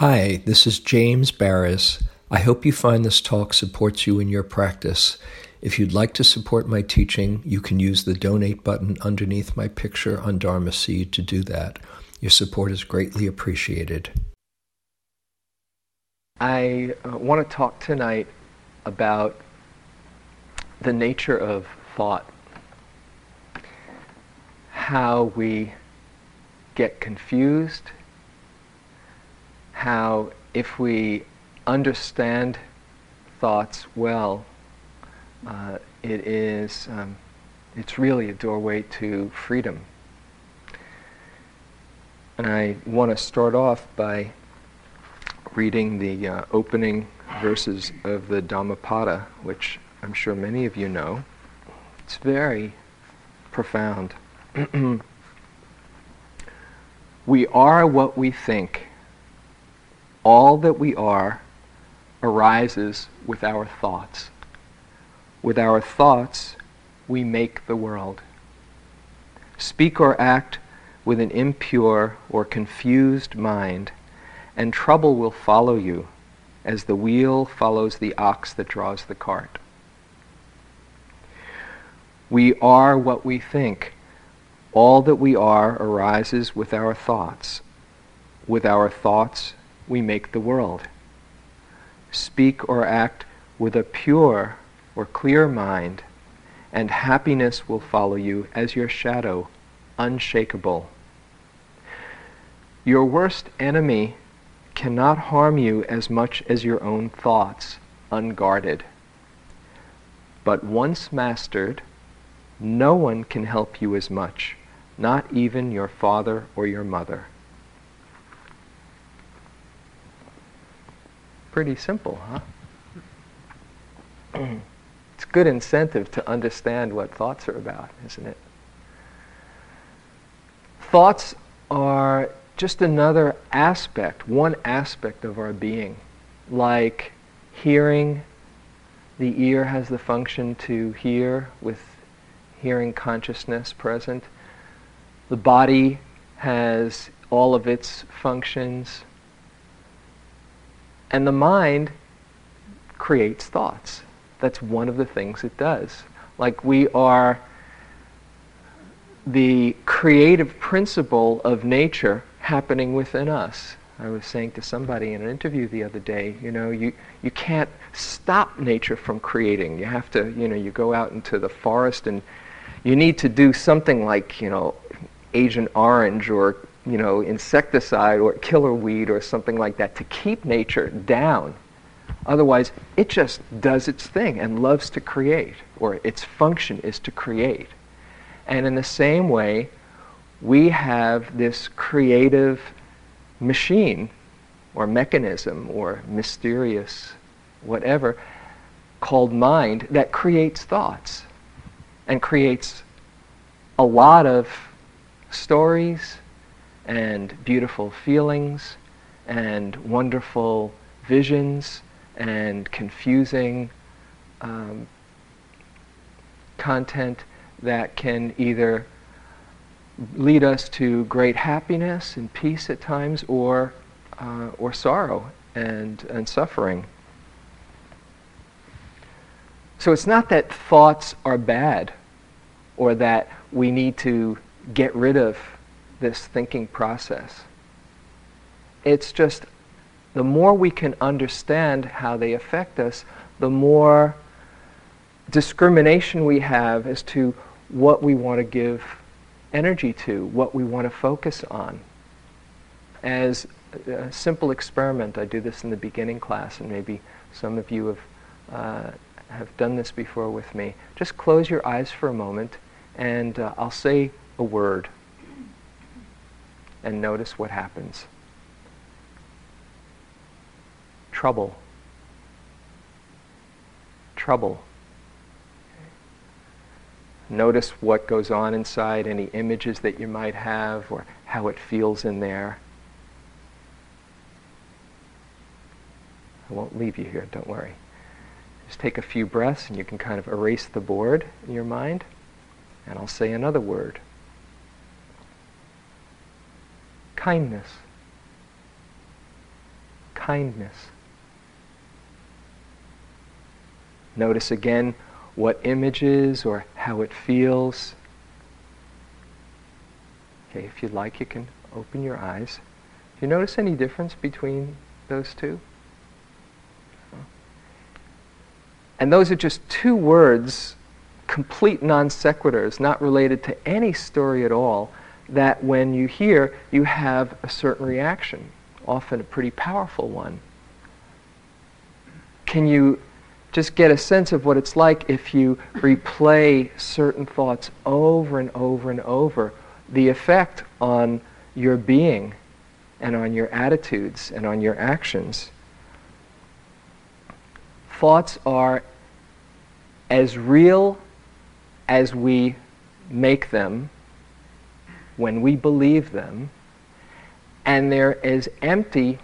Hi, this is James Baraz. I hope you find this talk supports you in your practice. If you'd like to support my teaching, you can use the donate button underneath my picture on Dharma Seed to do that. Your support is greatly appreciated. I uh, want to talk tonight about the nature of thought, how we get confused, how if we understand thoughts well, uh, it is um, it's really a doorway to freedom. And I want to start off by reading the uh, opening verses of the Dhammapada, which I'm sure many of you know. It's very profound. we are what we think. All that we are arises with our thoughts. With our thoughts, we make the world. Speak or act with an impure or confused mind, and trouble will follow you as the wheel follows the ox that draws the cart. We are what we think. All that we are arises with our thoughts. With our thoughts, we make the world. Speak or act with a pure or clear mind, and happiness will follow you as your shadow, unshakable. Your worst enemy cannot harm you as much as your own thoughts, unguarded. But once mastered, no one can help you as much, not even your father or your mother. Pretty simple, huh? it's good incentive to understand what thoughts are about, isn't it? Thoughts are just another aspect, one aspect of our being, like hearing. The ear has the function to hear with hearing consciousness present. The body has all of its functions. And the mind creates thoughts. That's one of the things it does. Like we are the creative principle of nature happening within us. I was saying to somebody in an interview the other day, you know, you, you can't stop nature from creating. You have to, you know, you go out into the forest and you need to do something like, you know, Agent Orange or, you know, insecticide or killer weed or something like that to keep nature down. Otherwise, it just does its thing and loves to create, or its function is to create. And in the same way, we have this creative machine or mechanism or mysterious whatever called mind that creates thoughts and creates a lot of stories and beautiful feelings and wonderful visions and confusing um, content that can either lead us to great happiness and peace at times or, uh, or sorrow and, and suffering. So it's not that thoughts are bad or that we need to get rid of this thinking process. It's just the more we can understand how they affect us, the more discrimination we have as to what we want to give energy to, what we want to focus on. As a simple experiment, I do this in the beginning class, and maybe some of you have, uh, have done this before with me. Just close your eyes for a moment and uh, I'll say a word and notice what happens. Trouble. Trouble. Notice what goes on inside, any images that you might have, or how it feels in there. I won't leave you here, don't worry. Just take a few breaths and you can kind of erase the board in your mind. And I'll say another word kindness. kindness. Notice again what images or how it feels. Okay, if you'd like, you can open your eyes. Do you notice any difference between those two? And those are just two words, complete non sequiturs, not related to any story at all, that when you hear, you have a certain reaction, often a pretty powerful one. Can you just get a sense of what it's like if you replay certain thoughts over and over and over? The effect on your being and on your attitudes and on your actions. Thoughts are as real as we make them when we believe them, and they're as empty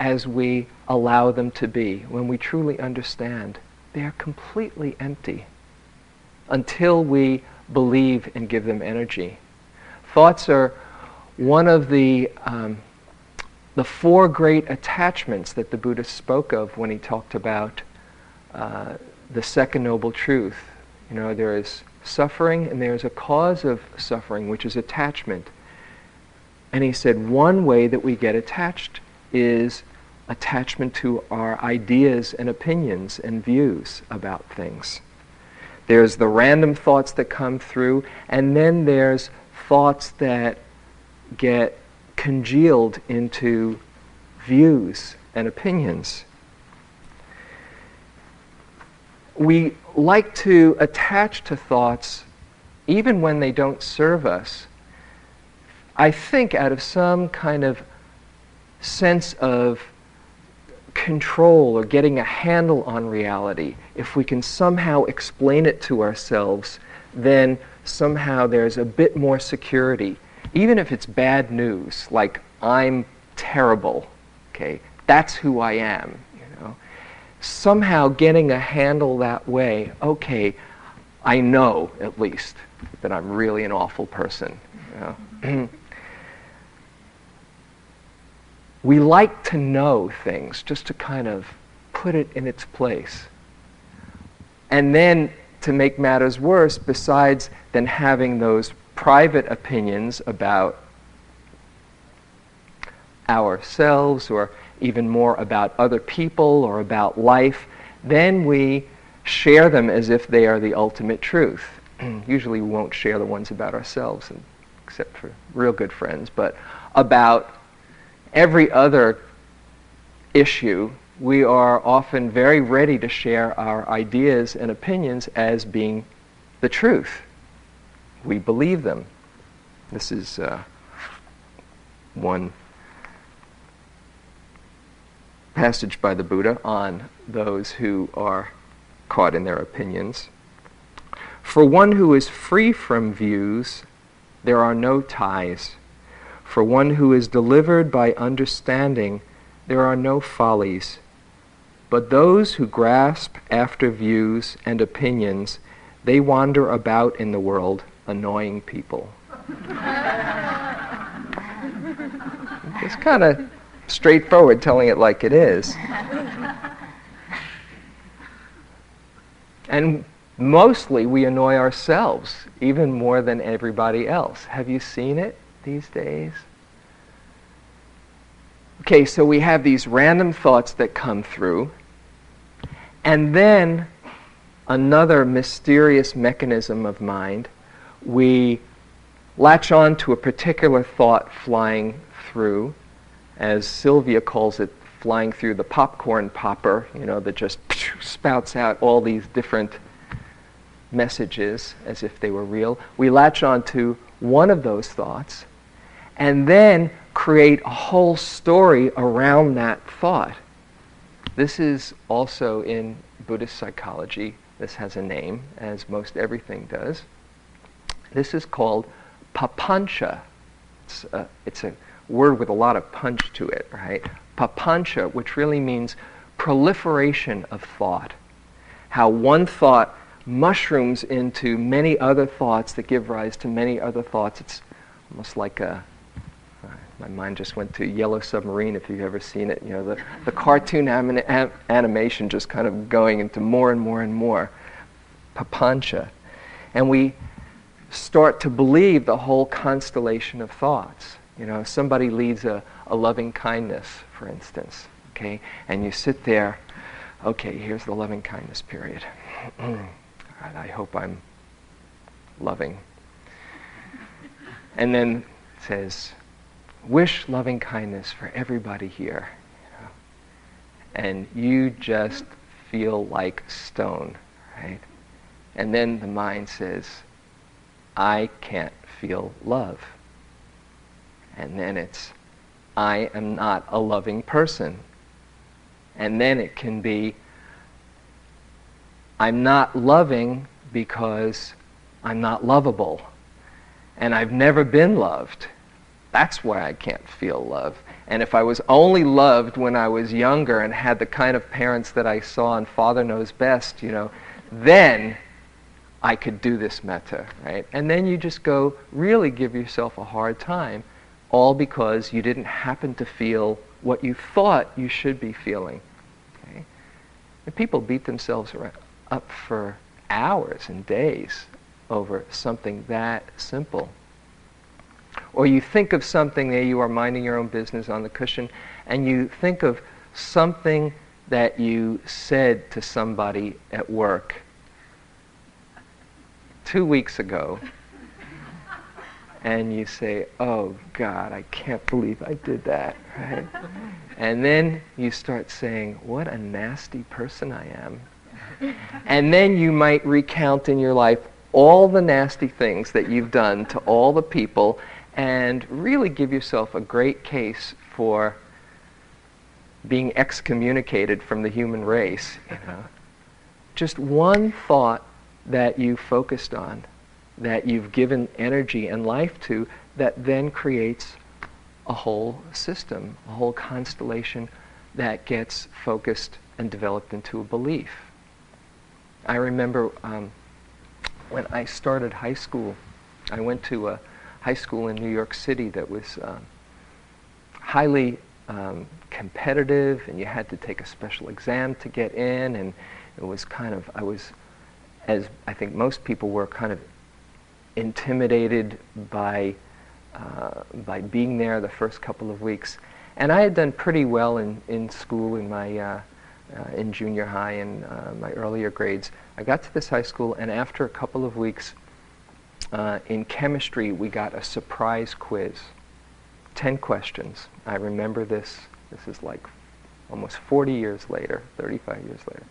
as we allow them to be when we truly understand. They are completely empty until we believe and give them energy. Thoughts are one of the, um, the four great attachments that the Buddha spoke of when he talked about uh, the second noble truth. You know, there is suffering and there is a cause of suffering, which is attachment. And he said one way that we get attached is attachment to our ideas and opinions and views about things. There's the random thoughts that come through, and then there's thoughts that get congealed into views and opinions. We like to attach to thoughts even when they don't serve us. I think out of some kind of sense of control or getting a handle on reality, if we can somehow explain it to ourselves, then somehow there's a bit more security. Even if it's bad news, like I'm terrible, okay, that's who I am. Somehow getting a handle that way, okay, I know at least that I'm really an awful person. You know? we like to know things just to kind of put it in its place. And then to make matters worse, besides then having those private opinions about ourselves or even more about other people or about life, then we share them as if they are the ultimate truth. Usually we won't share the ones about ourselves, except for real good friends, but about every other issue, we are often very ready to share our ideas and opinions as being the truth. We believe them. This is uh, one passage by the Buddha on those who are caught in their opinions. For one who is free from views, there are no ties. For one who is delivered by understanding, there are no follies. But those who grasp after views and opinions, they wander about in the world, annoying people. it's kind of straightforward telling it like it is. And mostly we annoy ourselves even more than everybody else. Have you seen it? these days? Okay, so we have these random thoughts that come through, and then another mysterious mechanism of mind. We latch on to a particular thought flying through, as Sylvia calls it, flying through the popcorn popper, you know, that just spouts out all these different messages as if they were real. We latch on to one of those thoughts, and then create a whole story around that thought. This is also in Buddhist psychology. This has a name, as most everything does. This is called papancha. It's a, it's a word with a lot of punch to it, right? Papancha, which really means proliferation of thought. How one thought mushrooms into many other thoughts that give rise to many other thoughts. It's almost like a my mind just went to Yellow Submarine, if you've ever seen it. You know, the, the cartoon animation just kind of going into more and more and more. Papancha. And we start to believe the whole constellation of thoughts. You know, somebody leads a, a loving kindness, for instance, okay, and you sit there, okay, here's the loving kindness period. I hope I'm loving. And then says, wish loving kindness for everybody here. And you just feel like stone, right? And then the mind says, I can't feel love. And then it's, I am not a loving person. And then it can be, I'm not loving because I'm not lovable. And I've never been loved. That's why I can't feel love. And if I was only loved when I was younger and had the kind of parents that I saw and Father Knows Best, you know, then I could do this metta, right? And then you just go really give yourself a hard time, all because you didn't happen to feel what you thought you should be feeling. Okay? And people beat themselves up for hours and days over something that simple. Or you think of something there, you are minding your own business on the cushion, and you think of something that you said to somebody at work two weeks ago, and you say, Oh God, I can't believe I did that, right? And then you start saying, What a nasty person I am. And then you might recount in your life all the nasty things that you've done to all the people and really give yourself a great case for being excommunicated from the human race, you know. Just one thought that you focused on, that you've given energy and life to, that then creates a whole system, a whole constellation that gets focused and developed into a belief. I remember um, when I started high school, I went to a high school in New York City that was uh, highly um, competitive, and you had to take a special exam to get in, and it was kind of, I was as I think most people were kind of intimidated by, uh, by being there the first couple of weeks. And I had done pretty well in, in school in my uh, uh, in junior high and uh, my earlier grades. I got to this high school, and after a couple of weeks uh, in chemistry, we got a surprise quiz. Ten questions. I remember this. This is like almost 40 years later, 35 years later.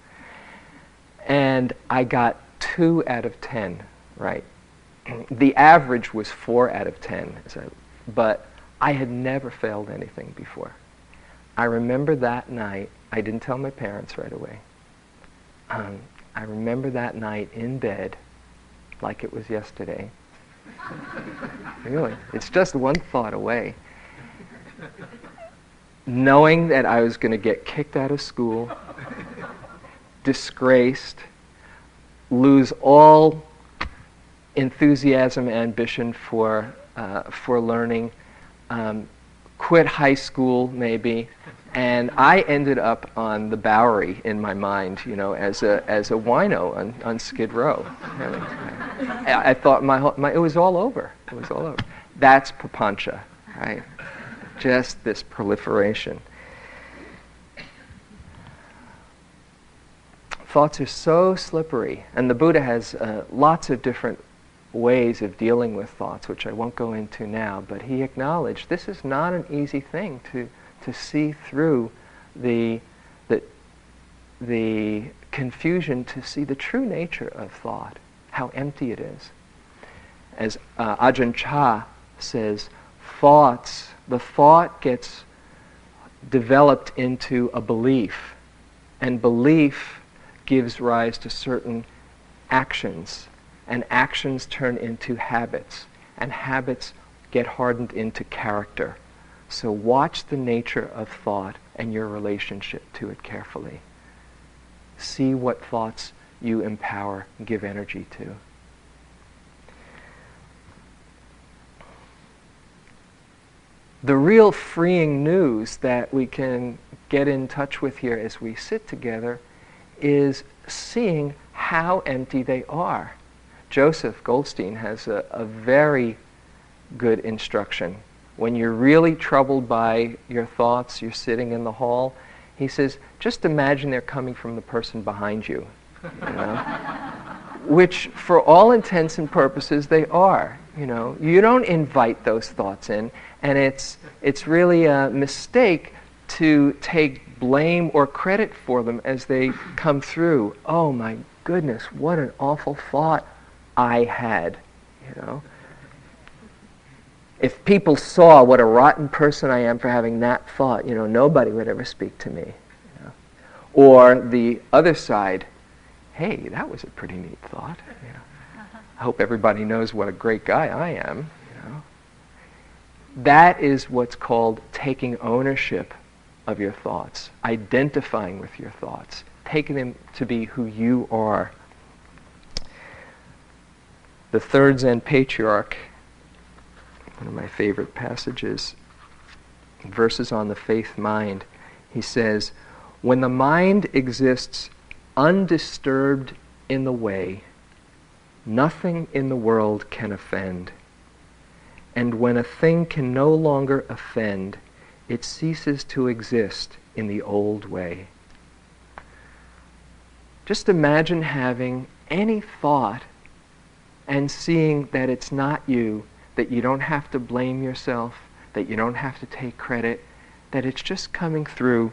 And I got two out of ten, right? The average was four out of ten, so, but I had never failed anything before. I remember that night, I didn't tell my parents right away. Um, I remember that night in bed like it was yesterday. really, it's just one thought away. Knowing that I was going to get kicked out of school, disgraced, lose all enthusiasm, ambition for, uh, for learning, um, quit high school maybe, and I ended up on the Bowery in my mind, you know, as a, as a wino on, on Skid Row. I, I thought my, whole, my, it was all over. It was all over. That's papancha, right? Just this proliferation. thoughts are so slippery, and the Buddha has uh, lots of different ways of dealing with thoughts, which I won't go into now, but he acknowledged this is not an easy thing to, to see through the, the, the confusion, to see the true nature of thought, how empty it is. As uh, Ajahn Chah says, thoughts, the thought gets developed into a belief, and belief gives rise to certain actions, and actions turn into habits, and habits get hardened into character. So watch the nature of thought and your relationship to it carefully. See what thoughts you empower, give energy to. the real freeing news that we can get in touch with here as we sit together is seeing how empty they are. Joseph Goldstein has a, a very good instruction. When you're really troubled by your thoughts, you're sitting in the hall, he says, just imagine they're coming from the person behind you. you know? Which, for all intents and purposes, they are. You know, you don't invite those thoughts in, and it's it's really a mistake to take blame or credit for them as they come through. Oh my goodness, what an awful thought I had. You know, if people saw what a rotten person I am for having that thought, you know, nobody would ever speak to me. You know? Or the other side, hey, that was a pretty neat thought. You know? I hope everybody knows what a great guy I am. You know? That is what's called taking ownership of your thoughts, identifying with your thoughts, taking them to be who you are. The third Zen patriarch one of my favorite passages, verses on the faith mind. He says, When the mind exists undisturbed in the way, nothing in the world can offend. And when a thing can no longer offend, it ceases to exist in the old way. Just imagine having any thought and seeing that it's not you that you don't have to blame yourself, that you don't have to take credit, that it's just coming through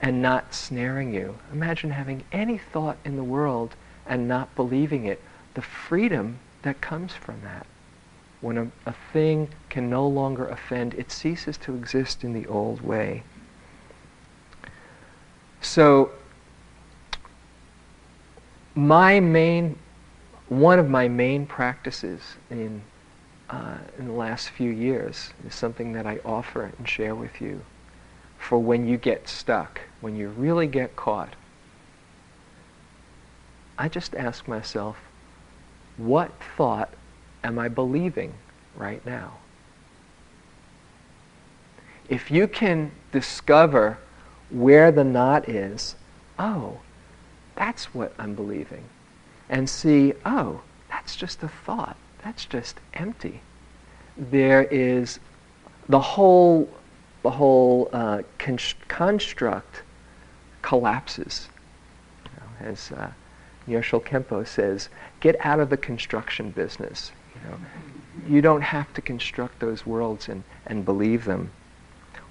and not snaring you. Imagine having any thought in the world and not believing it. The freedom that comes from that. When a, a thing can no longer offend, it ceases to exist in the old way. So, my main, one of my main practices in uh, in the last few years is something that I offer and share with you for when you get stuck, when you really get caught. I just ask myself, what thought am I believing right now? If you can discover where the knot is, oh, that's what I'm believing. And see, oh, that's just a thought that's just empty. There is the whole, the whole uh, construct collapses. You know, as uh, Nyoshul Khenpo says, get out of the construction business. You, know. you don't have to construct those worlds and, and believe them.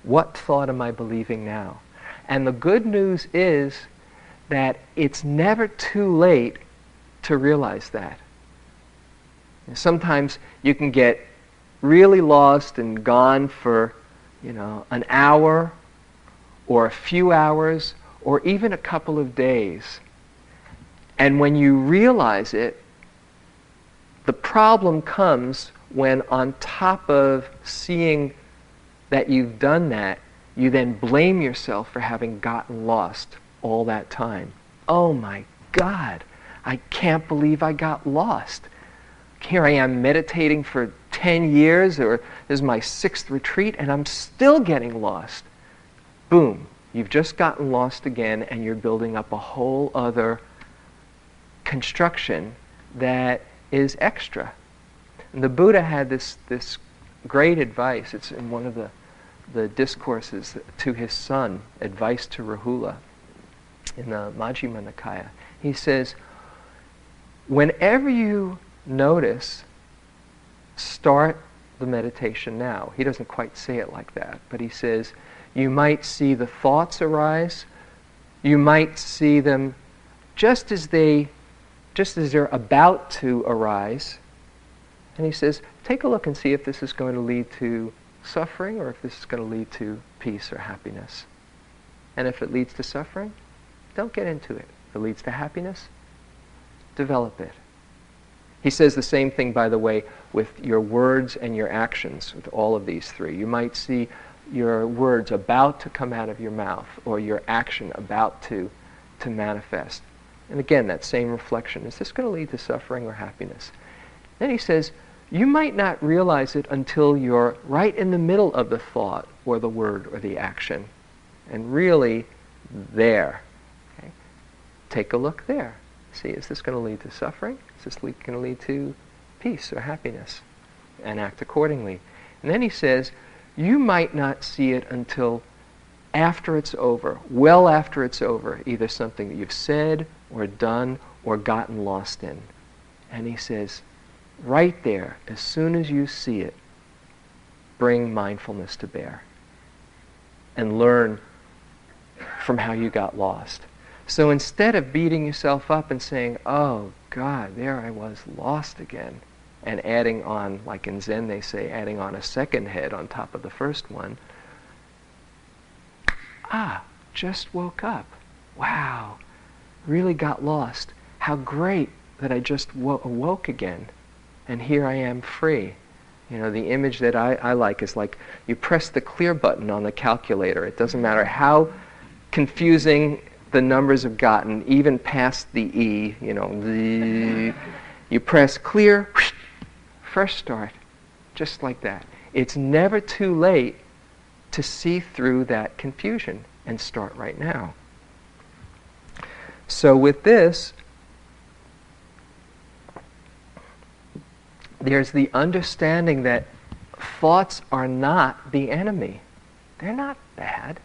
What thought am I believing now? And the good news is that it's never too late to realize that. Sometimes you can get really lost and gone for, you know, an hour or a few hours or even a couple of days. And when you realize it, the problem comes when on top of seeing that you've done that, you then blame yourself for having gotten lost all that time. Oh my God, I can't believe I got lost here I am meditating for 10 years, or this is my sixth retreat, and I'm still getting lost. Boom, you've just gotten lost again, and you're building up a whole other construction that is extra. And the Buddha had this, this great advice. It's in one of the, the discourses to his son, Advice to Rahula, in the Majjhima Nikaya. He says, whenever you notice, start the meditation now. He doesn't quite say it like that, but he says, you might see the thoughts arise, you might see them just as they just as they're about to arise. And he says, take a look and see if this is going to lead to suffering or if this is going to lead to peace or happiness. And if it leads to suffering, don't get into it. If it leads to happiness, develop it. He says the same thing, by the way, with your words and your actions, with all of these three. You might see your words about to come out of your mouth or your action about to, to manifest. And again, that same reflection is this going to lead to suffering or happiness? Then he says, you might not realize it until you're right in the middle of the thought or the word or the action. And really there. Okay? Take a look there. See, is this going to lead to suffering? Is this going to lead to peace or happiness? And act accordingly. And then he says, you might not see it until after it's over, well after it's over, either something that you've said or done or gotten lost in. And he says, right there, as soon as you see it, bring mindfulness to bear and learn from how you got lost. So instead of beating yourself up and saying, oh, God, there I was, lost again, and adding on, like in Zen they say, adding on a second head on top of the first one, ah, just woke up. Wow, really got lost. How great that I just wo- awoke again and here I am free. You know, the image that I, I like is like you press the clear button on the calculator. It doesn't matter how confusing the numbers have gotten, even past the E, you know, the, you press clear, whoosh, fresh start, just like that. It's never too late to see through that confusion and start right now. So with this, there's the understanding that thoughts are not the enemy. They're not bad.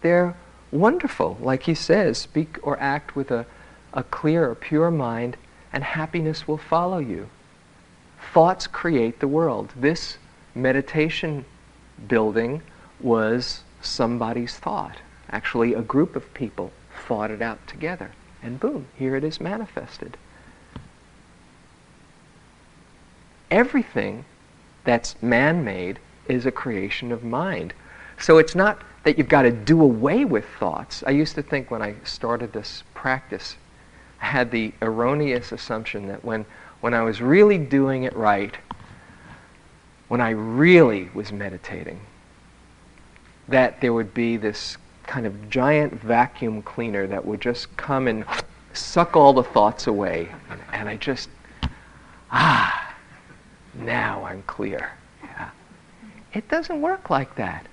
They're wonderful. Like he says, speak or act with a, a clear or pure mind, and happiness will follow you. Thoughts create the world. This meditation building was somebody's thought. Actually, a group of people thought it out together. And boom, here it is manifested. everything that's man made is a creation of mind. So it's not that you've got to do away with thoughts. I used to think when I started this practice, I had the erroneous assumption that when, when I was really doing it right, when I really was meditating, that there would be this kind of giant vacuum cleaner that would just come and suck all the thoughts away. And I just, ah, now I'm clear. Yeah. It doesn't work like that.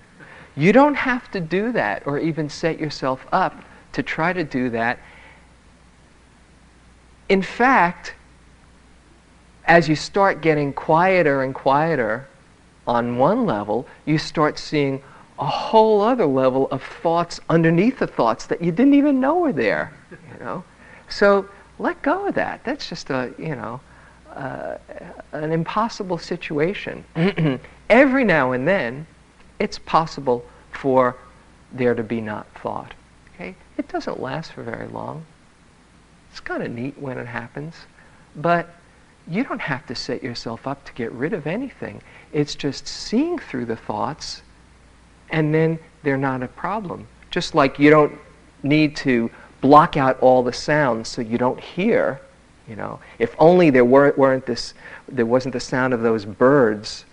You don't have to do that or even set yourself up to try to do that. In fact, as you start getting quieter and quieter on one level, you start seeing a whole other level of thoughts underneath the thoughts that you didn't even know were there. You know, so let go of that. That's just a you know uh, an impossible situation. Every now and then, it's possible for there to be not thought. Okay? It doesn't last for very long. It's kind of neat when it happens, but you don't have to set yourself up to get rid of anything. It's just seeing through the thoughts, and then they're not a problem. Just like you don't need to block out all the sounds so you don't hear you know, if only there weren't, weren't this, there wasn't the sound of those birds,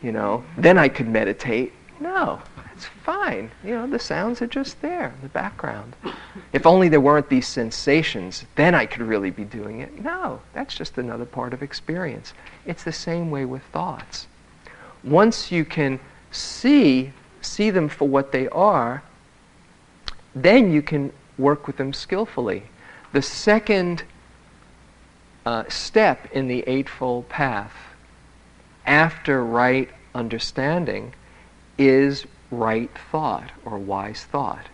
you know, then I could meditate. No, it's fine. You know, the sounds are just there in the background. If only there weren't these sensations, then I could really be doing it. No, that's just another part of experience. It's the same way with thoughts. Once you can see, see them for what they are, then you can work with them skillfully. The second uh, step in the Eightfold Path after right understanding is right thought or wise thought.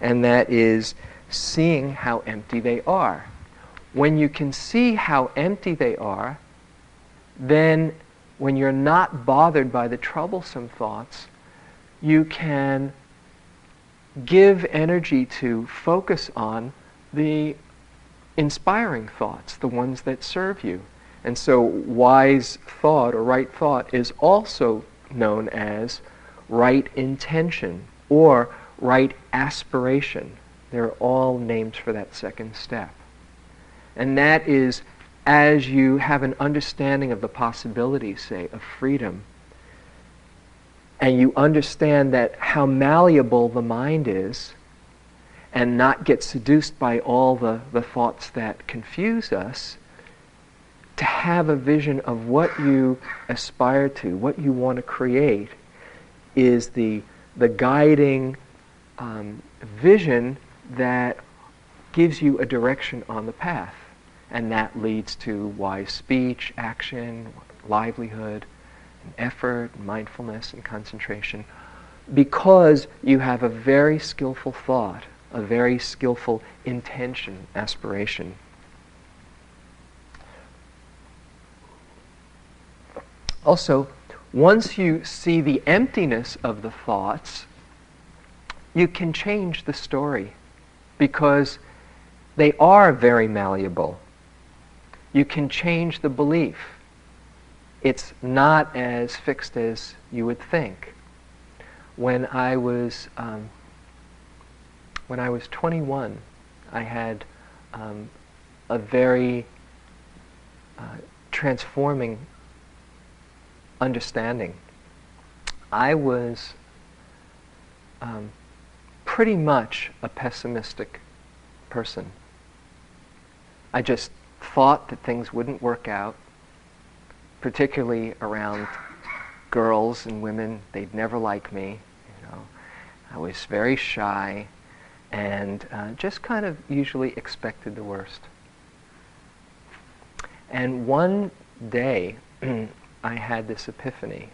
And that is seeing how empty they are. When you can see how empty they are, then when you're not bothered by the troublesome thoughts, you can give energy to focus on the inspiring thoughts, the ones that serve you. And so, wise thought or right thought is also known as right intention or right aspiration. They're all names for that second step. And that is as you have an understanding of the possibilities, say, of freedom, and you understand that how malleable the mind is, and not get seduced by all the, the thoughts that confuse us, to have a vision of what you aspire to, what you want to create, is the, the guiding um, vision that gives you a direction on the path. And that leads to wise speech, action, livelihood, and effort, and mindfulness, and concentration. Because you have a very skillful thought, a very skillful intention, aspiration. Also, once you see the emptiness of the thoughts, you can change the story because they are very malleable. You can change the belief. It's not as fixed as you would think. When I was um, when I was 21, I had um, a very uh, transforming understanding. I was um, pretty much a pessimistic person. I just thought that things wouldn't work out, particularly around girls and women. They'd never like me. You know, I was very shy and uh, just kind of usually expected the worst. And one day, I had this epiphany.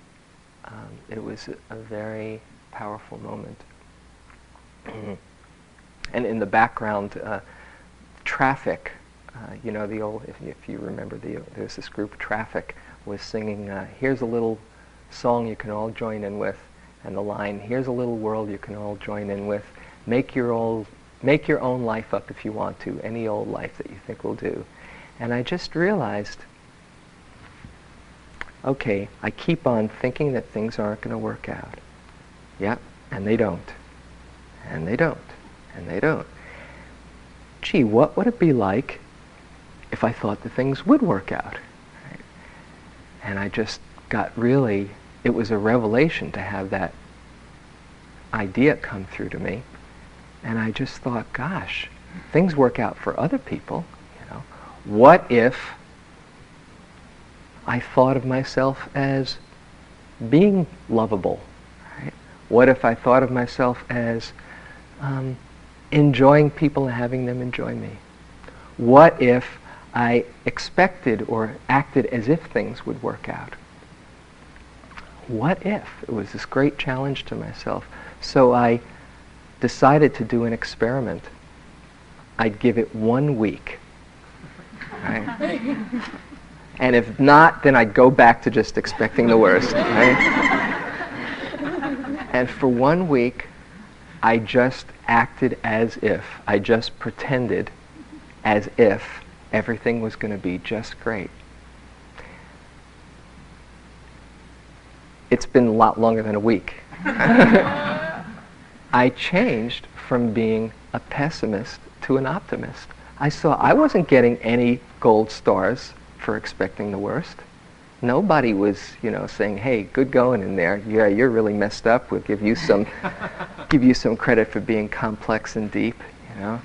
Um, it was a, a, very powerful moment. and in the background, uh, traffic, uh, you know, the old, if, if you remember, the, there's this group, Traffic, was singing, uh, here's a little song you can all join in with, and the line, here's a little world you can all join in with. Make your, old, make your own life up if you want to, any old life that you think will do. And I just realized okay, I keep on thinking that things aren't going to work out. Yep, and they don't. And they don't. And they don't. Gee, what would it be like if I thought that things would work out? Right? And I just got really, it was a revelation to have that idea come through to me. And I just thought, gosh, things work out for other people. You know, what if I thought of myself as being lovable? Right? What if I thought of myself as um, enjoying people and having them enjoy me? What if I expected or acted as if things would work out? What if? It was this great challenge to myself. So I decided to do an experiment. I'd give it one week. Right? And if not, then I'd go back to just expecting the worst. Right? and for one week, I just acted as if, I just pretended as if everything was going to be just great. It's been a lot longer than a week. I changed from being a pessimist to an optimist. I saw I wasn't getting any gold stars for expecting the worst. Nobody was, you know, saying, "Hey, good going in there. Yeah, you're really messed up. We'll give you some, give you some credit for being complex and deep." You know.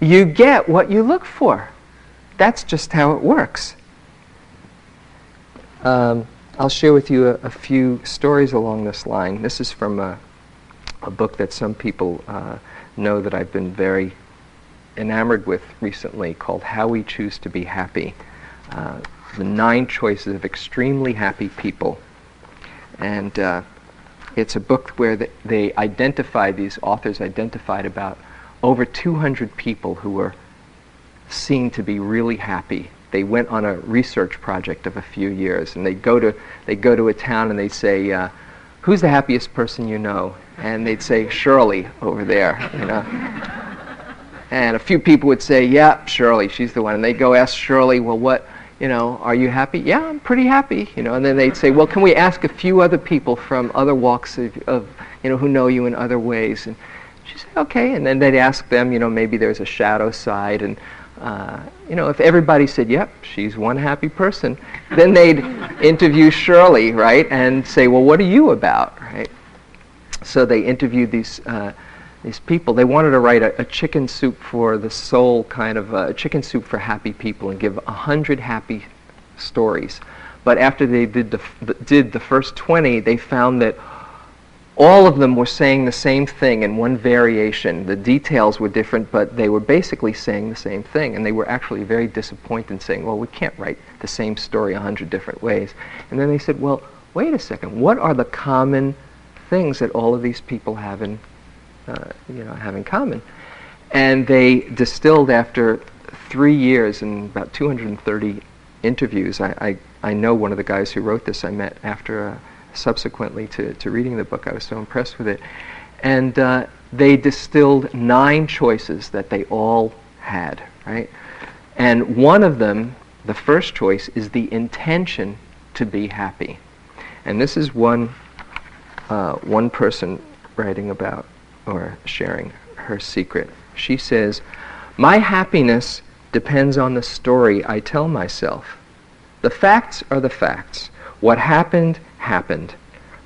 you get what you look for. That's just how it works. Um, I'll share with you a, a, few stories along this line. This is from a a book that some people uh, know that I've been very enamored with recently called How We Choose to Be Happy. Uh, the nine choices of extremely happy people. And uh, it's a book where they, they identify, these authors identified about over 200 people who were seen to be really happy. They went on a research project of a few years, and they go to they go to a town and they say, uh, "Who's the happiest person you know?" And they'd say Shirley over there, you know. And a few people would say, "Yeah, Shirley, she's the one." And they'd go ask Shirley, "Well, what, you know, are you happy?" "Yeah, I'm pretty happy," you know. And then they'd say, "Well, can we ask a few other people from other walks of, of you know, who know you in other ways?" And she said, "Okay." And then they'd ask them, you know, maybe there's a shadow side and uh, you know, if everybody said, yep, she's one happy person, then they'd interview Shirley, right, and say, well, what are you about, right? So they interviewed these uh, these people. They wanted to write a, a, chicken soup for the soul, kind of a chicken soup for happy people, and give a hundred happy stories. But after they did the, f- did the first 20, they found that all of them were saying the same thing in one variation. The details were different, but they were basically saying the same thing. And they were actually very disappointed, in saying, well, we can't write the same story a hundred different ways. And then they said, well, wait a second, what are the common things that all of these people have in, uh, you know, have in common? And they distilled after three years and about 230 interviews. I, I, I know one of the guys who wrote this I met after uh, subsequently to, to reading the book. I was so impressed with it. And uh, they distilled nine choices that they all had, right? And one of them, the first choice, is the intention to be happy. And this is one, uh, one person writing about or sharing her secret. She says, My happiness depends on the story I tell myself. The facts are the facts. What happened, happened.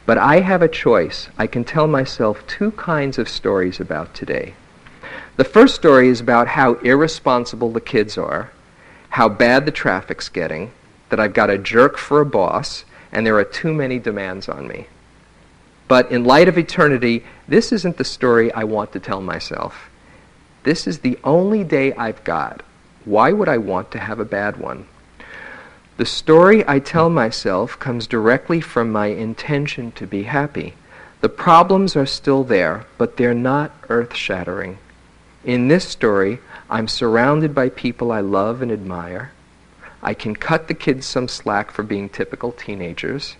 But I have a choice. I can tell myself two kinds of stories about today. The first story is about how irresponsible the kids are, how bad the traffic's getting, that I've got a jerk for a boss, and there are too many demands on me. But in light of eternity, this isn't the story I want to tell myself. This is the only day I've got. Why would I want to have a bad one? The story I tell myself comes directly from my intention to be happy. The problems are still there, but they're not earth shattering. In this story, I'm surrounded by people I love and admire. I can cut the kids some slack for being typical teenagers.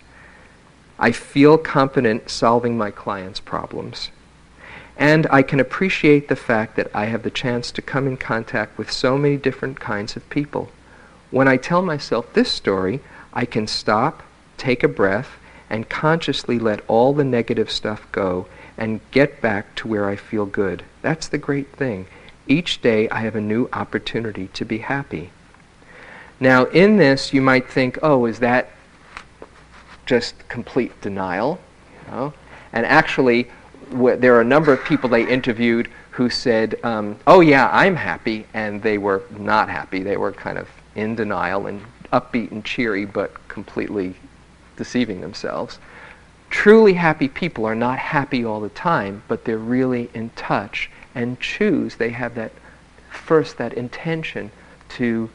I feel confident solving my clients' problems. And I can appreciate the fact that I have the chance to come in contact with so many different kinds of people. When I tell myself this story, I can stop, take a breath, and consciously let all the negative stuff go and get back to where I feel good. That's the great thing. Each day I have a new opportunity to be happy. Now, in this, you might think, oh, is that just complete denial? You know? And actually, wh- there are a number of people they interviewed who said, um, oh, yeah, I'm happy, and they were not happy. They were kind of in denial and upbeat and cheery, but completely deceiving themselves. Truly happy people are not happy all the time, but they're really in touch and choose. They have that first, that intention to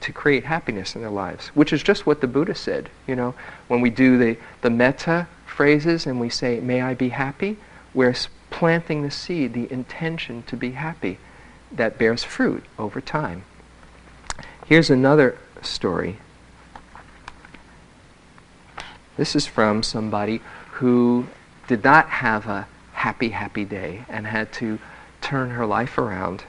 to create happiness in their lives, which is just what the Buddha said. You know, when we do the, the metta phrases and we say, May I be happy, we're planting the seed, the intention to be happy that bears fruit over time. Here's another story. This is from somebody who did not have a happy, happy day and had to turn her life around.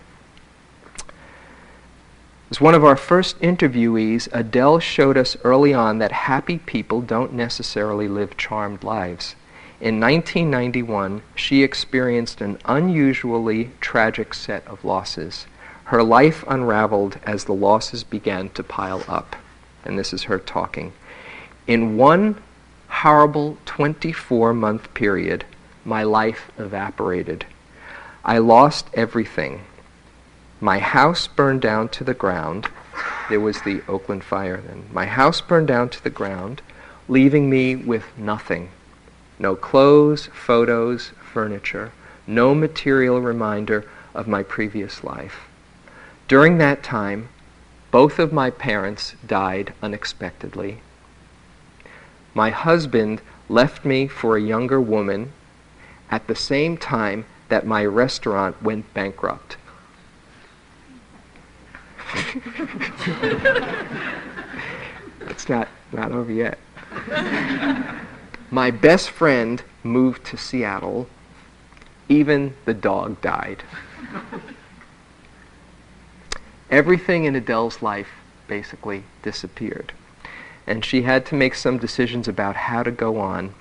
As one of our first interviewees, Adele showed us early on that happy people don't necessarily live charmed lives. In 1991, she experienced an unusually tragic set of losses. Her life unraveled as the losses began to pile up. And this is her talking. In one horrible 24 month period, my life evaporated. I lost everything. My house burned down to the ground. There was the Oakland fire then. My house burned down to the ground, leaving me with nothing. No clothes, photos, furniture, no material reminder of my previous life. During that time, both of my parents died unexpectedly. My husband left me for a younger woman at the same time that my restaurant went bankrupt. it's not, not over yet. my best friend moved to Seattle. Even the dog died. Everything in Adele's life basically disappeared. And she had to make some decisions about how to go on.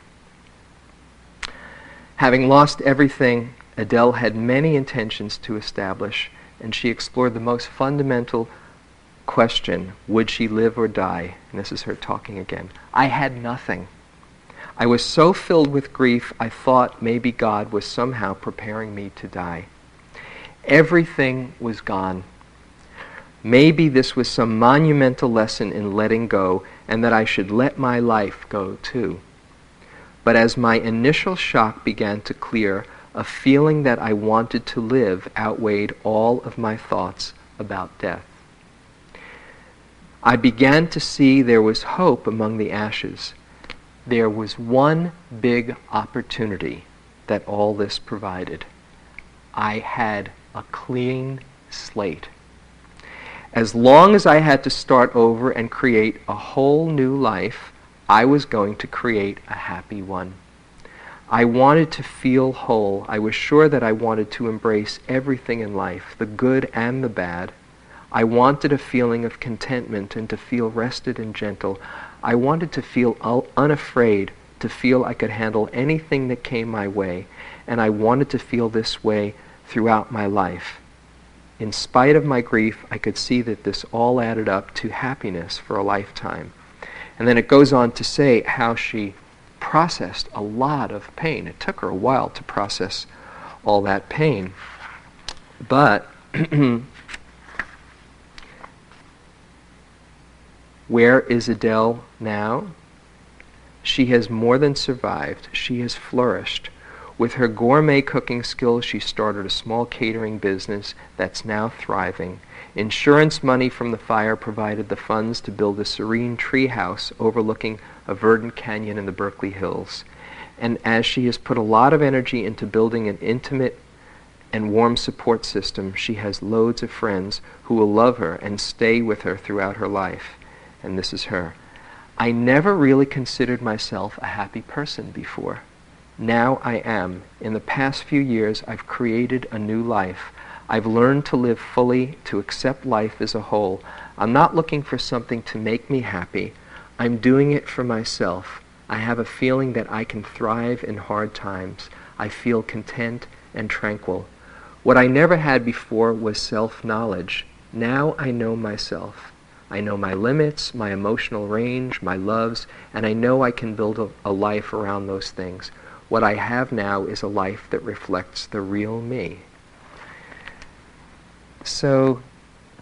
Having lost everything, Adele had many intentions to establish, and she explored the most fundamental question would she live or die? And this is her talking again. I had nothing. I was so filled with grief, I thought maybe God was somehow preparing me to die. Everything was gone. Maybe this was some monumental lesson in letting go, and that I should let my life go too. But as my initial shock began to clear, a feeling that I wanted to live outweighed all of my thoughts about death. I began to see there was hope among the ashes. There was one big opportunity that all this provided. I had a clean slate. As long as I had to start over and create a whole new life, I was going to create a happy one. I wanted to feel whole. I was sure that I wanted to embrace everything in life, the good and the bad. I wanted a feeling of contentment and to feel rested and gentle. I wanted to feel unafraid, to feel I could handle anything that came my way. And I wanted to feel this way throughout my life. In spite of my grief, I could see that this all added up to happiness for a lifetime. And then it goes on to say how she processed a lot of pain. It took her a while to process all that pain. But where is Adele now? She has more than survived. She has flourished. With her gourmet cooking skills, she started a small catering business that's now thriving. Insurance money from the fire provided the funds to build a serene tree house overlooking a verdant canyon in the Berkeley Hills. And as she has put a lot of energy into building an intimate and warm support system, she has loads of friends who will love her and stay with her throughout her life. And this is her. I never really considered myself a happy person before. Now I am. In the past few years, I've created a new life. I've learned to live fully, to accept life as a whole. I'm not looking for something to make me happy. I'm doing it for myself. I have a feeling that I can thrive in hard times. I feel content and tranquil. What I never had before was self-knowledge. Now I know myself. I know my limits, my emotional range, my loves, and I know I can build a, a life around those things. What I have now is a life that reflects the real me. So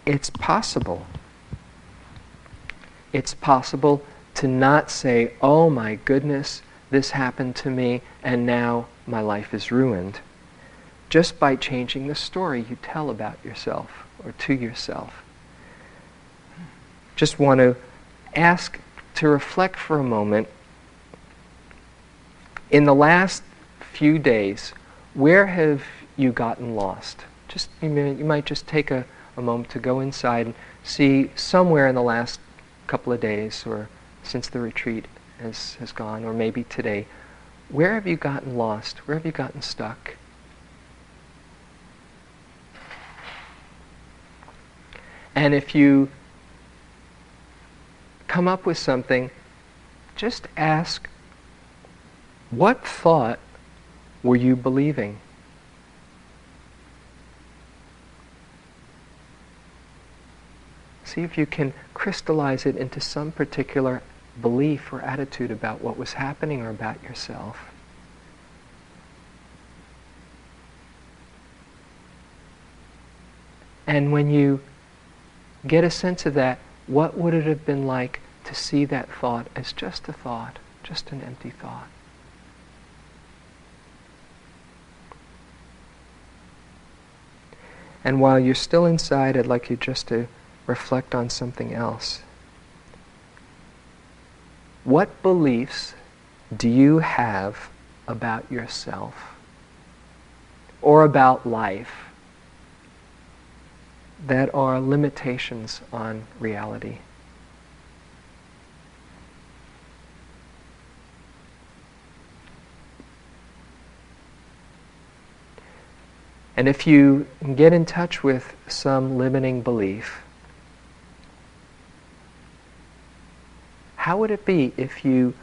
it's possible. It's possible to not say, oh my goodness, this happened to me and now my life is ruined. Just by changing the story you tell about yourself or to yourself. Just want to ask to reflect for a moment in the last few days, where have you gotten lost? Just you, may, you might just take a, a moment to go inside and see somewhere in the last couple of days or since the retreat has, has gone, or maybe today, where have you gotten lost? Where have you gotten stuck? And if you come up with something, just ask what thought were you believing? See if you can crystallize it into some particular belief or attitude about what was happening or about yourself. And when you get a sense of that, what would it have been like to see that thought as just a thought, just an empty thought? And while you're still inside, I'd like you just to reflect on something else. What beliefs do you have about yourself or about life that are limitations on reality? And if you get in touch with some limiting belief, how would it be if you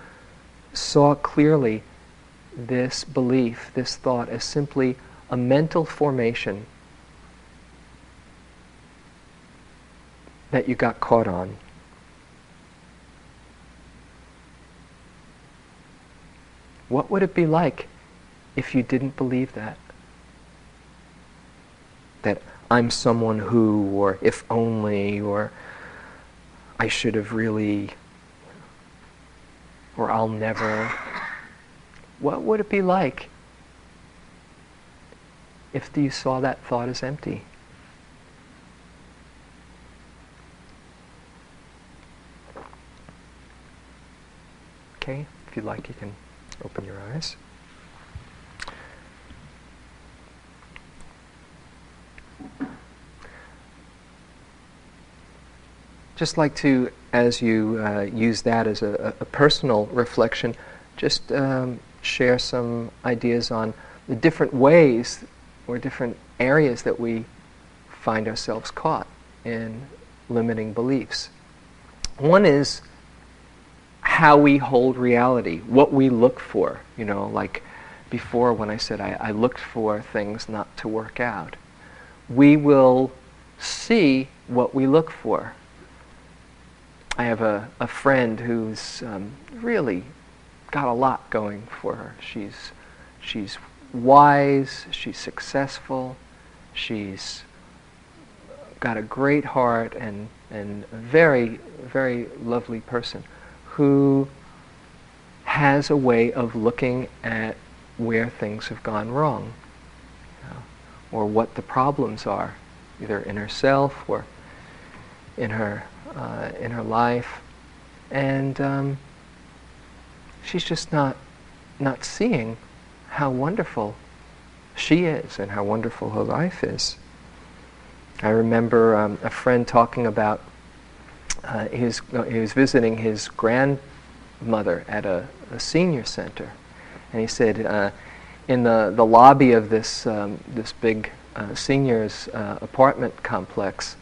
saw clearly this belief, this thought, as simply a mental formation that you got caught on? What would it be like if you didn't believe that? That I'm someone who, or if only, or I should have really, or I'll never. What would it be like if you saw that thought as empty? Okay, if you'd like, you can open your eyes. Just like to, as you uh, use that as a, a, personal reflection, just um, share some ideas on the different ways or different areas that we find ourselves caught in limiting beliefs. One is how we hold reality, what we look for. You know, like before when I said I, I looked for things not to work out. We will see what we look for. I have a, a friend who's um, really got a lot going for her. She's, she's wise, she's successful, she's got a great heart and, and a very, very lovely person who has a way of looking at where things have gone wrong you know, or what the problems are, either in herself or in her, uh, in her life. And um, she's just not, not seeing how wonderful she is and how wonderful her life is. I remember um, a friend talking about uh, his, uh, he was visiting his grandmother at a, a senior center, and he said uh, in the, the lobby of this, um, this big uh, seniors uh, apartment complex,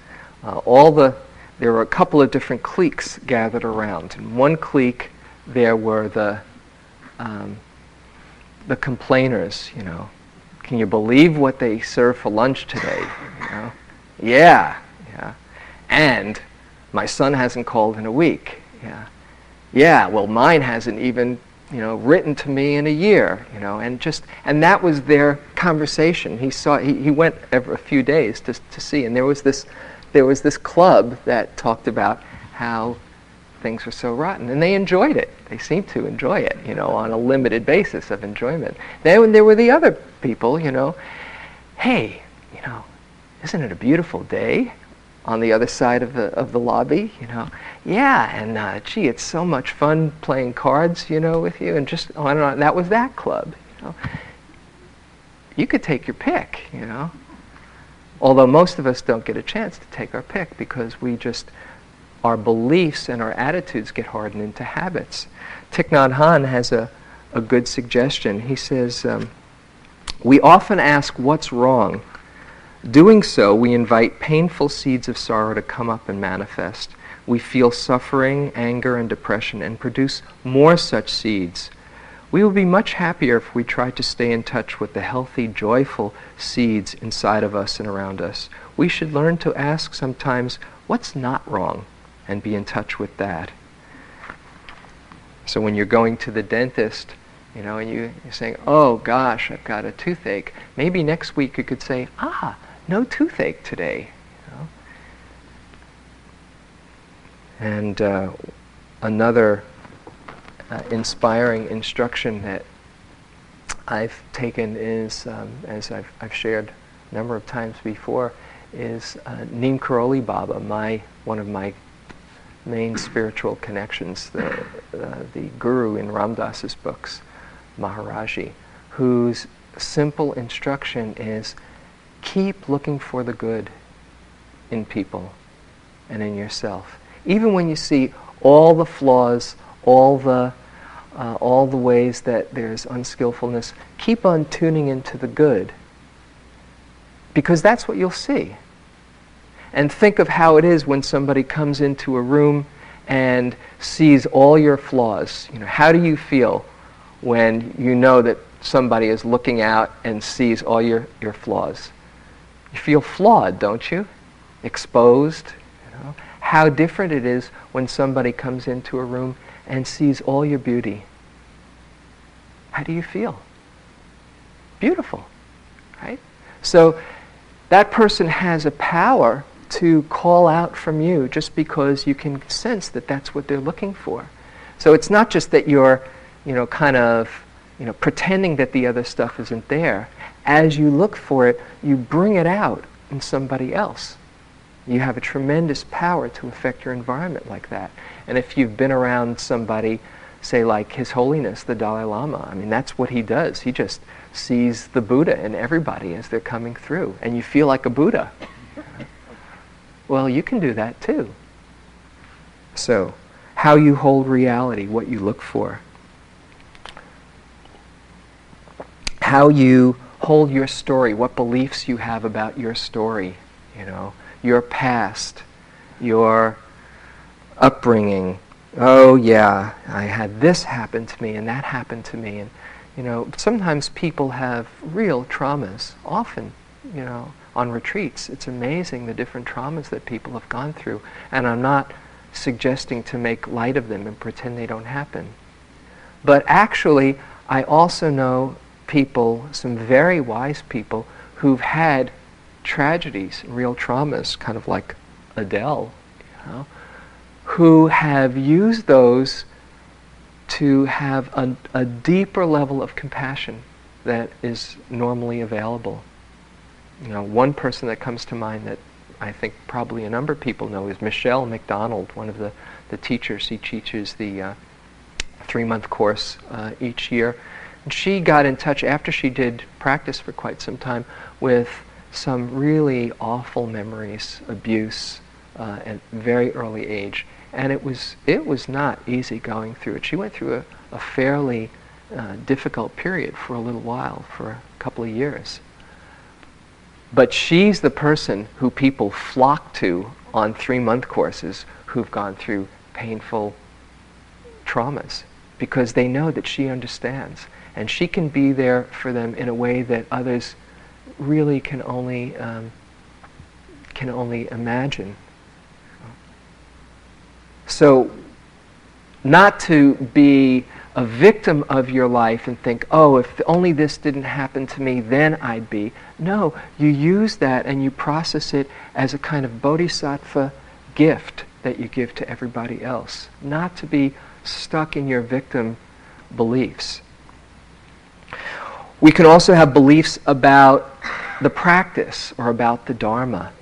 uh, all the, there were a couple of different cliques gathered around. In one clique, there were the, um, the complainers, you know. Can you believe what they served for lunch today? You know? Yeah, yeah. And my son hasn't called in a week. Yeah. Yeah, well mine hasn't even, you know, written to me in a year, you know, and just and that was their conversation. He saw he, he went every a few days to to see and there was this there was this club that talked about how things were so rotten. And they enjoyed it. They seemed to enjoy it, you know, on a limited basis of enjoyment. Then there were the other people, you know, hey, you know, isn't it a beautiful day on the other side of the, of the lobby, you know? Yeah, and uh, gee, it's so much fun playing cards, you know, with you, and just on and on. That was that club, you know? You could take your pick, you know? Although most of us don't get a chance to take our pick because we just our beliefs and our attitudes get hardened into habits. Thich Nhat Hanh has a, a good suggestion. He says, um, We often ask what's wrong. Doing so, we invite painful seeds of sorrow to come up and manifest. We feel suffering, anger, and depression and produce more such seeds. We would be much happier if we tried to stay in touch with the healthy, joyful seeds inside of us and around us. We should learn to ask sometimes, what's not wrong? and be in touch with that. So when you're going to the dentist, you know, and you, you're saying, oh gosh, I've got a toothache, maybe next week you could say, ah, no toothache today. You know? And uh, another uh, inspiring instruction that I've taken is, um, as I've, I've shared a number of times before, is uh, Neem Karoli Baba, my, one of my main spiritual connections, the, uh, the guru in Ram Dass's books, Maharaji, whose simple instruction is keep looking for the good in people and in yourself. Even when you see all the flaws, all the, uh, all the ways that there's unskillfulness, keep on tuning into the good because that's what you'll see and think of how it is when somebody comes into a room and sees all your flaws. You know, how do you feel when you know that somebody is looking out and sees all your, your flaws? You feel flawed, don't you? Exposed. You know? How different it is when somebody comes into a room and sees all your beauty. How do you feel? Beautiful, right? So that person has a power to call out from you just because you can sense that that's what they're looking for. So it's not just that you're, you know, kind of, you know, pretending that the other stuff isn't there. As you look for it, you bring it out in somebody else. You have a tremendous power to affect your environment like that. And if you've been around somebody, say like His Holiness, the Dalai Lama, I mean, that's what he does. He just sees the Buddha in everybody as they're coming through. And you feel like a Buddha. Well, you can do that too. So, how you hold reality, what you look for. How you hold your story, what beliefs you have about your story, you know, your past, your upbringing. Oh yeah, I had this happen to me and that happened to me and you know, sometimes people have real traumas, often, you know, on retreats. It's amazing the different traumas that people have gone through. And I'm not suggesting to make light of them and pretend they don't happen. But actually, I also know people, some very wise people, who've had tragedies, real traumas, kind of like Adele, you know, who have used those to have a, a deeper level of compassion that is normally available. You know, one person that comes to mind that I think probably a number of people know is Michele McDonald, one of the, the teachers. He teaches the uh, three-month course uh, each year. And she got in touch after she did practice for quite some time with some really awful memories, abuse uh, at very early age. And it was, it was not easy going through it. She went through a, a fairly uh, difficult period for a little while, for a couple of years. But she's the person who people flock to on three month courses who've gone through painful traumas because they know that she understands. And she can be there for them in a way that others really can only, um, can only imagine. So, not to be a victim of your life and think, oh, if only this didn't happen to me, then I'd be. No, you use that and you process it as a kind of bodhisattva gift that you give to everybody else, not to be stuck in your victim beliefs. We can also have beliefs about the practice or about the Dharma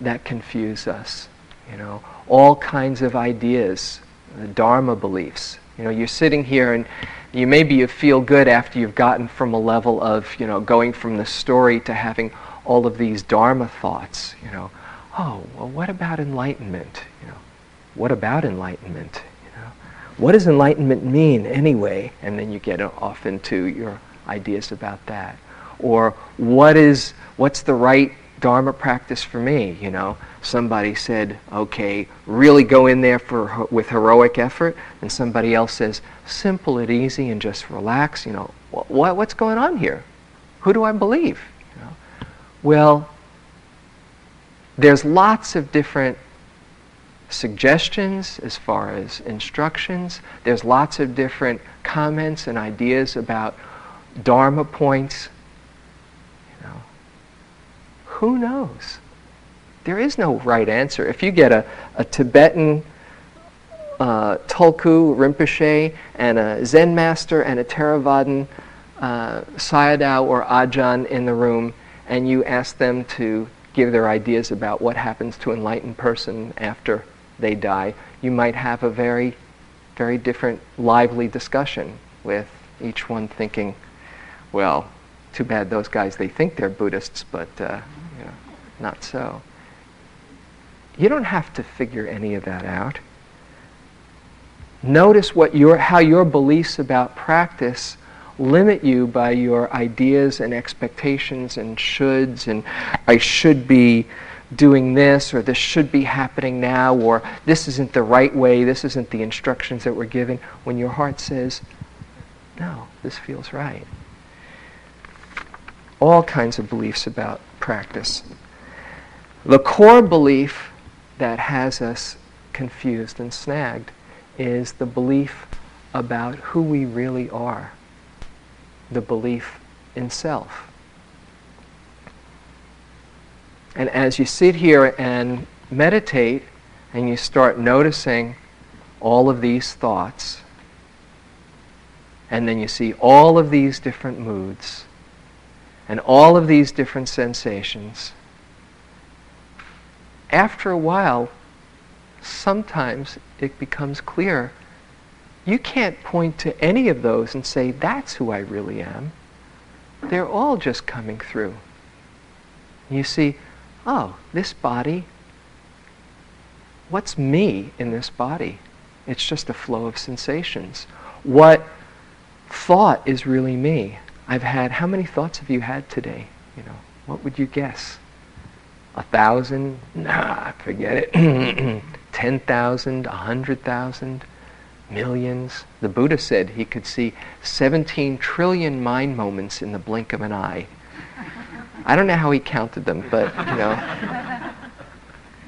that confuse us. You know, all kinds of ideas, Dharma beliefs, you know, you're sitting here and you maybe you feel good after you've gotten from a level of, you know, going from the story to having all of these dharma thoughts, you know. Oh, well, what about enlightenment? You know, what about enlightenment? You know, what does enlightenment mean anyway? And then you get off into your ideas about that. Or what is, what's the right dharma practice for me? You know, somebody said, okay, really go in there for, with heroic effort, and somebody else says, simple and easy and just relax, you know, what, what's going on here? Who do I believe? You know? Well, there's lots of different suggestions as far as instructions. There's lots of different comments and ideas about dharma points. Who knows? There is no right answer. If you get a, a Tibetan uh, Tulku Rinpoche and a Zen master and a Theravadan uh, Sayadaw or Ajahn in the room, and you ask them to give their ideas about what happens to an enlightened person after they die, you might have a very, very different, lively discussion with each one thinking, well, too bad those guys, they think they're Buddhists, but uh, not so. You don't have to figure any of that out. Notice what your, how your beliefs about practice limit you by your ideas and expectations and shoulds and I should be doing this or this should be happening now or this isn't the right way, this isn't the instructions that we're given. When your heart says, no, this feels right. All kinds of beliefs about practice. The core belief that has us confused and snagged is the belief about who we really are. the belief in self. And as you sit here and meditate and you start noticing all of these thoughts, and then you see all of these different moods and all of these different sensations, after a while, sometimes it becomes clear you can't point to any of those and say, that's who I really am. They're all just coming through. You see, oh, this body, what's me in this body? It's just a flow of sensations. What thought is really me? I've had, how many thoughts have you had today? You know, what would you guess? A thousand? Nah, forget it. Ten thousand? A hundred thousand? Millions? The Buddha said he could see 17 trillion mind moments in the blink of an eye. I don't know how he counted them, but, you know.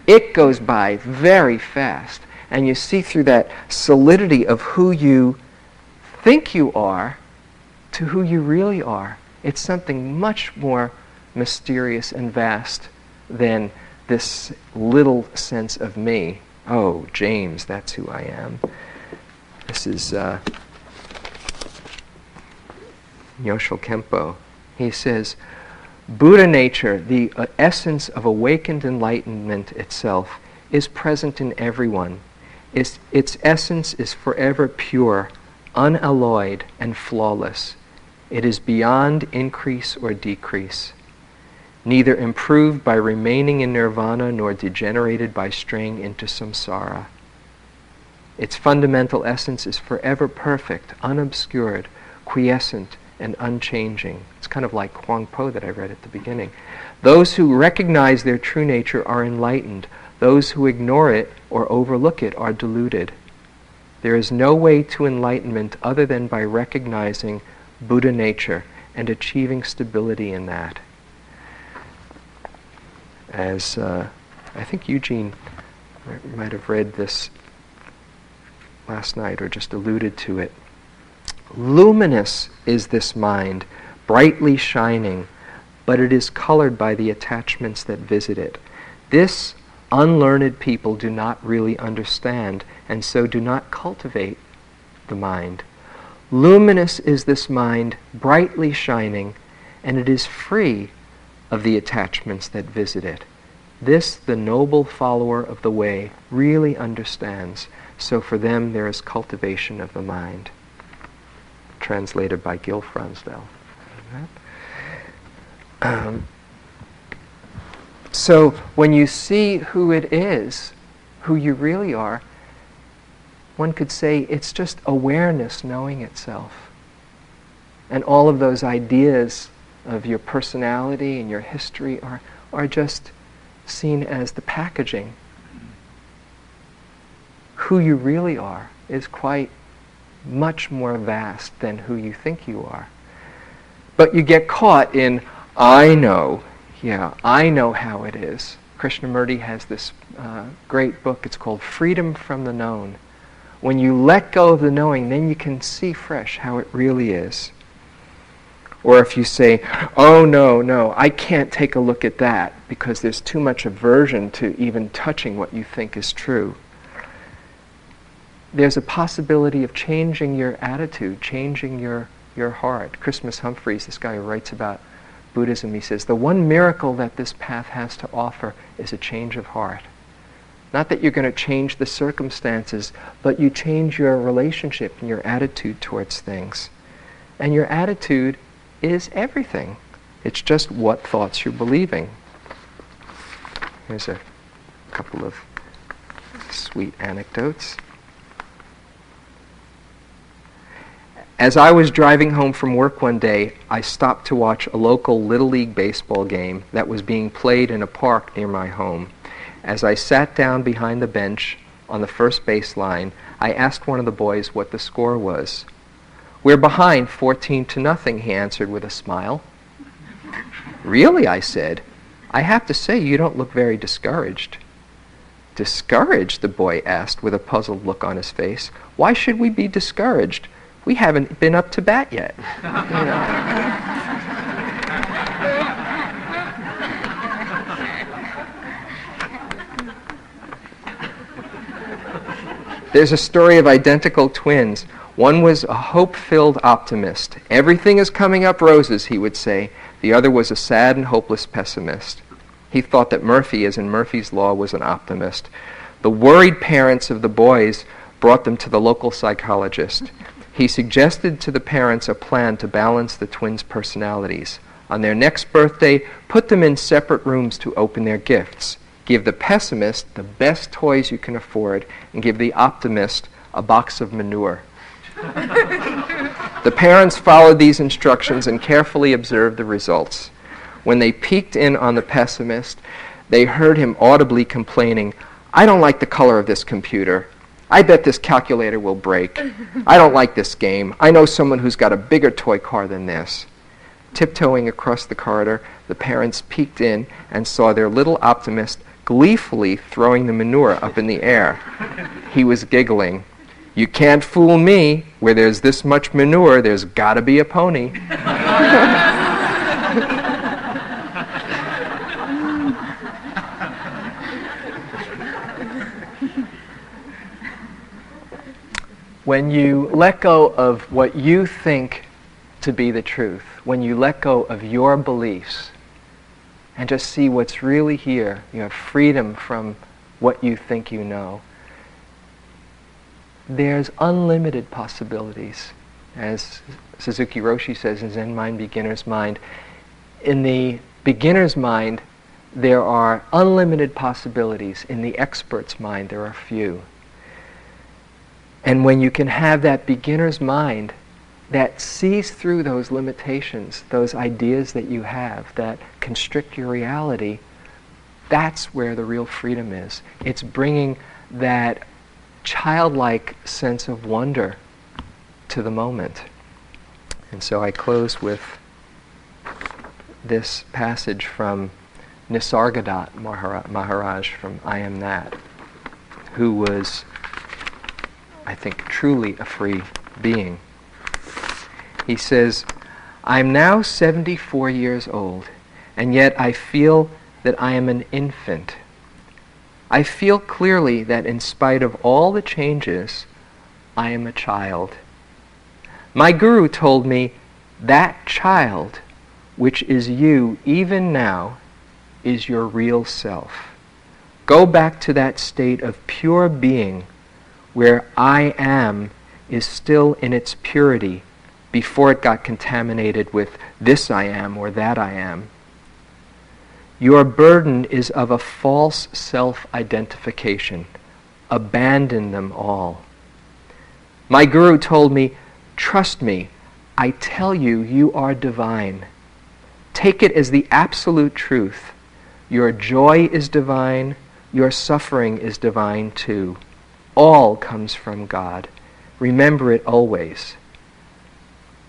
It goes by very fast. And you see through that solidity of who you think you are to who you really are. It's something much more mysterious and vast than this little sense of me. Oh, James, that's who I am. This is uh, Nyoshul Khenpo. He says, Buddha nature, the uh, essence of awakened enlightenment itself, is present in everyone. Its, its essence is forever pure, unalloyed, and flawless. It is beyond increase or decrease, neither improved by remaining in nirvana nor degenerated by straying into samsara. Its fundamental essence is forever perfect, unobscured, quiescent, and unchanging. It's kind of like Huang Po that I read at the beginning. Those who recognize their true nature are enlightened. Those who ignore it or overlook it are deluded. There is no way to enlightenment other than by recognizing Buddha nature and achieving stability in that. As uh, I think Eugene might have read this last night or just alluded to it. Luminous is this mind, brightly shining, but it is colored by the attachments that visit it. This unlearned people do not really understand and so do not cultivate the mind. Luminous is this mind, brightly shining, and it is free of the attachments that visit it. This the noble follower of the way really understands. So for them there is cultivation of the mind translated by Gil Fronsdal. Um, so when you see who it is, who you really are, one could say it's just awareness knowing itself. And all of those ideas of your personality and your history are, are just seen as the packaging. Who you really are is quite much more vast than who you think you are. But you get caught in, I know, yeah, I know how it is. Krishnamurti has this uh, great book, it's called Freedom from the Known. When you let go of the knowing, then you can see fresh how it really is. Or if you say, oh no, no, I can't take a look at that because there's too much aversion to even touching what you think is true there's a possibility of changing your attitude, changing your, your heart. Christmas Humphreys, this guy who writes about Buddhism, he says, the one miracle that this path has to offer is a change of heart. Not that you're going to change the circumstances, but you change your relationship and your attitude towards things. And your attitude is everything. It's just what thoughts you're believing. Here's a couple of sweet anecdotes. As I was driving home from work one day, I stopped to watch a local Little League baseball game that was being played in a park near my home. As I sat down behind the bench on the first base line, I asked one of the boys what the score was. We're behind 14 to nothing, he answered with a smile. really? I said. I have to say you don't look very discouraged. Discouraged? the boy asked with a puzzled look on his face. Why should we be discouraged? we haven't been up to bat yet. You know? There's a story of identical twins. One was a hope filled optimist. Everything is coming up roses, he would say. The other was a sad and hopeless pessimist. He thought that Murphy, as in Murphy's Law, was an optimist. The worried parents of the boys brought them to the local psychologist. He suggested to the parents a plan to balance the twins' personalities. On their next birthday, put them in separate rooms to open their gifts. Give the pessimist the best toys you can afford, and give the optimist a box of manure. The parents followed these instructions and carefully observed the results. When they peeked in on the pessimist, they heard him audibly complaining, I don't like the color of this computer. I bet this calculator will break. I don't like this game. I know someone who's got a bigger toy car than this. Tiptoeing across the corridor, the parents peeked in and saw their little optimist gleefully throwing the manure up in the air. He was giggling. You can't fool me. Where there's this much manure, there's got to be a pony. when you let go of what you think to be the truth, when you let go of your beliefs, and just see what's really here. You have freedom from what you think you know. There's unlimited possibilities. As Suzuki Roshi says in Zen Mind, Beginner's Mind, in the beginner's mind, there are unlimited possibilities. In the expert's mind, there are few. And when you can have that beginner's mind, that sees through those limitations, those ideas that you have that constrict your reality, that's where the real freedom is. It's bringing that childlike sense of wonder to the moment. And so I close with this passage from Nisargadatta Maharaj from I Am That, who was, I think, truly a free being. He says, I'm now 74 years old, and yet I feel that I am an infant. I feel clearly that in spite of all the changes, I am a child. My guru told me, that child, which is you even now, is your real self. Go back to that state of pure being where I am is still in its purity before it got contaminated with this I am or that I am. Your burden is of a false self identification. Abandon them all. My guru told me, Trust me, I tell you, you are divine. Take it as the absolute truth. Your joy is divine, your suffering is divine too. All comes from God. Remember it always.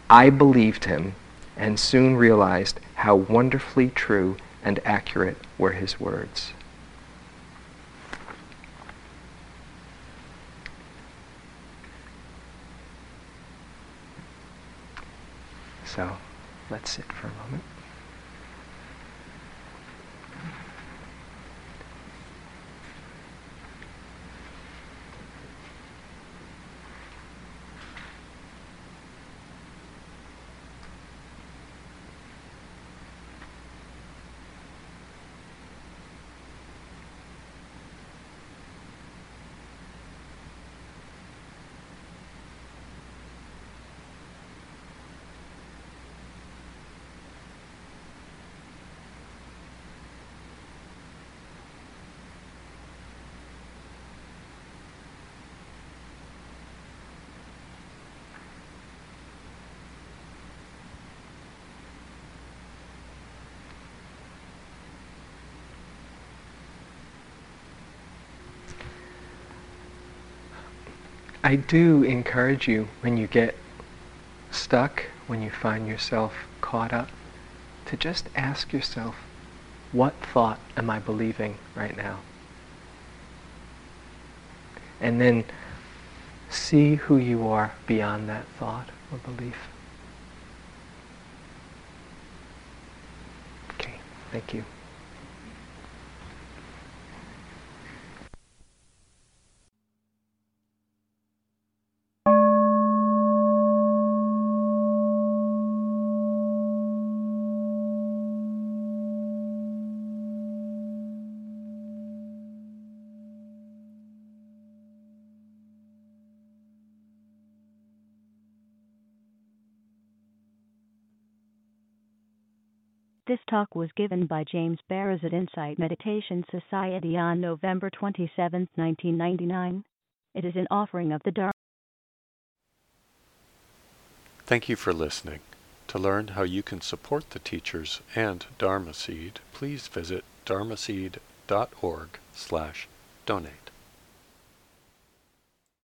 I believed him and soon realized how wonderfully true and accurate were his words. So let's sit for a moment. I do encourage you when you get stuck, when you find yourself caught up, to just ask yourself, what thought am I believing right now? And then see who you are beyond that thought or belief. Okay, thank you. Talk was given by James Baraz at Insight Meditation Society on November 27, 1999. It is an offering of the Dharma. Thank you for listening. To learn how you can support the teachers and Dharma Seed, please visit dharma dharmaseed.org slash donate.